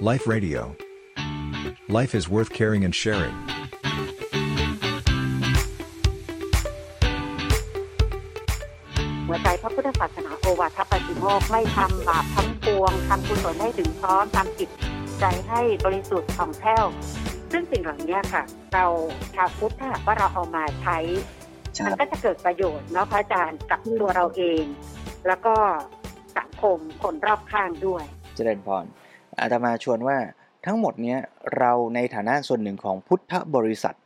Life Radio. Life is worth caring and sharing. หัวใจพระพุทธศาสนาโอวาทปาติโมกข์ไม่ทำบาปทั้งปวงทำกุศลให้ถึงพร้อมทำจิตใจให้บริสุทธิ์ผ่องแผ้ว ซึ่งสิ่งเหล่านี้ค่ะ เราชาวพุทธถ้าหากว่าเราเอามาใช้ครัมันบก็จะเกิดประโยชน์เนาะพระอาจารย์กับตัวเราเอง แล้วก็สังคมคนรอบข้างด้วย เจริญพร อาตมาชวนว่าทั้งหมดเนี้ยเราในฐานะส่วนหนึ่งของพุทธบริษัท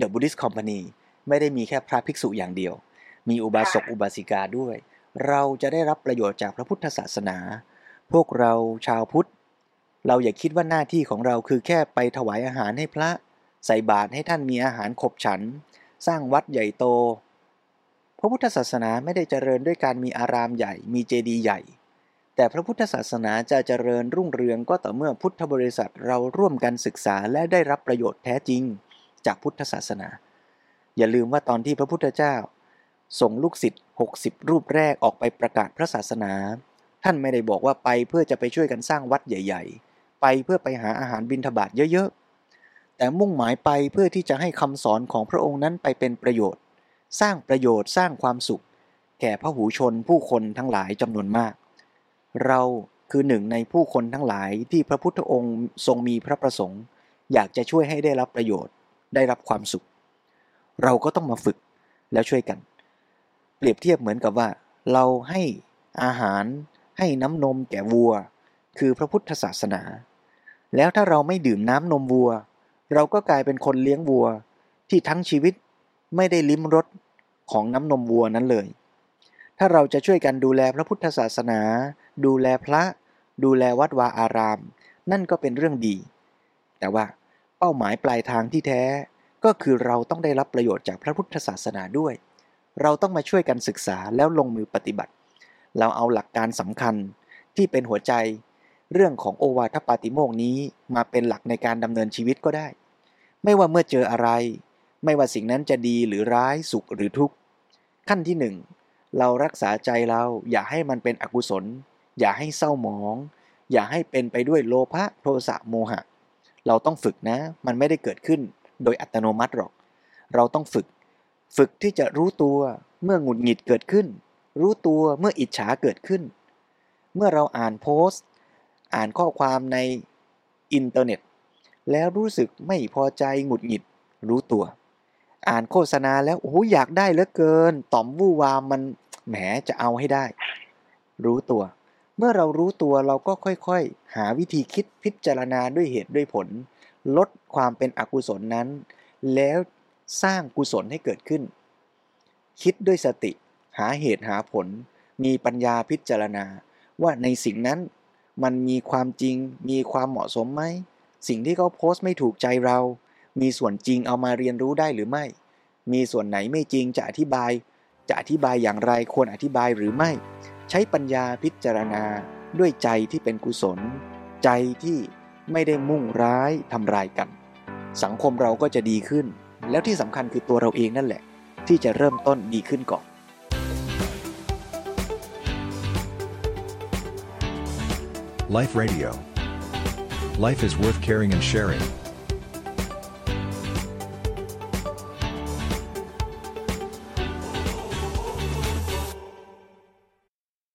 The Buddhist Company ไม่ได้มีแค่พระภิกษุอย่างเดียว มีอุบาสกอุบาสิกาด้วย เราจะได้รับประโยชน์จากพระพุทธศาสนา พวกเราชาวพุทธ เราอย่าคิดว่าหน้าที่ของเราคือแค่ไปถวายอาหารให้พระ ใส่บาตรให้ท่านมีอาหารขบฉัน สร้างวัดใหญ่โต พระพุทธศาสนาไม่ได้เจริญด้วยการมีอารามใหญ่ มีเจดีย์ใหญ่ แต่พระพุทธศาสนาจะเจริญรุ่งเรืองก็ต่อเมื่อพุทธบริษัทเราร่วมกันศึกษาและได้รับประโยชน์แท้จริง จากพุทธศาสนา อย่าลืมว่าตอนที่พระพุทธเจ้า ส่งลูกศิษย์ 60 รูปแรกออกไปประกาศพระศาสนา ท่านไม่ได้บอกว่าไปเพื่อจะไปช่วยกันสร้างวัดใหญ่ ๆ ไปเพื่อไปหาอาหารบิณฑบาตเยอะๆ แต่มุ่งหมายไปเพื่อที่จะให้คำสอนของพระองค์นั้นไปเป็นประโยชน์ สร้างประโยชน์สร้างความสุข แก่พระหูชนผู้คนทั้งหลายจำนวนมาก เราคือหนึ่งในผู้คนทั้งหลายที่พระพุทธองค์ทรงมีพระประสงค์ อยากจะช่วยให้ได้รับประโยชน์ ได้รับความสุข เราก็ต้องมาฝึกแล้วช่วยกัน เปรียบเทียบเหมือนกับว่า เราให้อาหารให้น้ำนมแก่วัว คือพระพุทธศาสนา แล้วถ้าเราไม่ดื่มน้ำนมวัว เราก็กลายเป็นคนเลี้ยงวัวที่ทั้งชีวิตไม่ได้ลิ้มรสของน้ำนมวัวนั้นเลย ถ้าเราจะช่วยกันดูแลพระพุทธศาสนา ดูแลพระ ดูแลวัดวาอาราม นั่นก็เป็นเรื่องดี แต่ว่าเป้าหมายปลายทางที่แท้ ก็คือเราต้องได้รับประโยชน์จากพระพุทธศาสนาด้วย เราต้องมาช่วยกันศึกษาแล้วลงมือปฏิบัติ เราเอาหลักการสำคัญที่เป็นหัวใจ เรื่องของโอวาทปาติโมกนี้มาเป็นหลักในการดำเนินชีวิตก็ได้ ไม่ว่าเมื่อเจออะไร ไม่ว่าสิ่งนั้นจะดีหรือร้ายสุขหรือทุกข์ขั้นที่หนึ่ง เรารักษาใจเรา อย่าให้มันเป็นอกุศล อย่าให้เศร้าหมอง อย่าให้เป็นไปด้วยโลภะโทสะโมหะ เราต้องฝึกนะ มันไม่ได้เกิดขึ้นโดยอัตโนมัติหรอก เราต้องฝึก ฝึกที่จะรู้ตัวเมื่อหงุดหงิดเกิดขึ้น รู้ตัวเมื่ออิจฉาเกิดขึ้น เมื่อเราอ่านโพสต์ อ่านข้อความในอินเทอร์เน็ต แล้วรู้สึกไม่พอใจหงุดหงิด รู้ตัว อ่านโฆษณาแล้วโอ้อยากได้เหลือเกิน ต่อมวู่วามมันแหมจะเอาให้ได้ รู้ตัว เมื่อเรารู้ตัวเราก็ค่อยๆ หาวิธีคิดพิจารณาด้วยเหตุด้วยผล ลดความเป็นอกุศลนั้น แล้วสร้างกุศลให้เกิดขึ้น คิดด้วยสติ หาเหตุหาผล มีปัญญาพิจารณา ว่าในสิ่งนั้นมันมีความจริง มีความเหมาะสมไหม สิ่งที่เขาโพสต์ไม่ถูกใจเรา มีส่วนจริงเอามาเรียนรู้ได้หรือไม่ มีส่วนไหนไม่จริงจะอธิบาย จะอธิบายอย่างไรควรอธิบายหรือไม่ ใช้ปัญญาพิจารณาด้วยใจที่เป็นกุศล ใจที่ไม่ได้มุ่งร้ายทำลายกัน สังคมเราก็จะดีขึ้น แล้วที่สำคัญคือตัวเราเองนั่นแหละ ที่จะเริ่มต้นดีขึ้นก่อน Life Radio. Life is worth caring and sharing.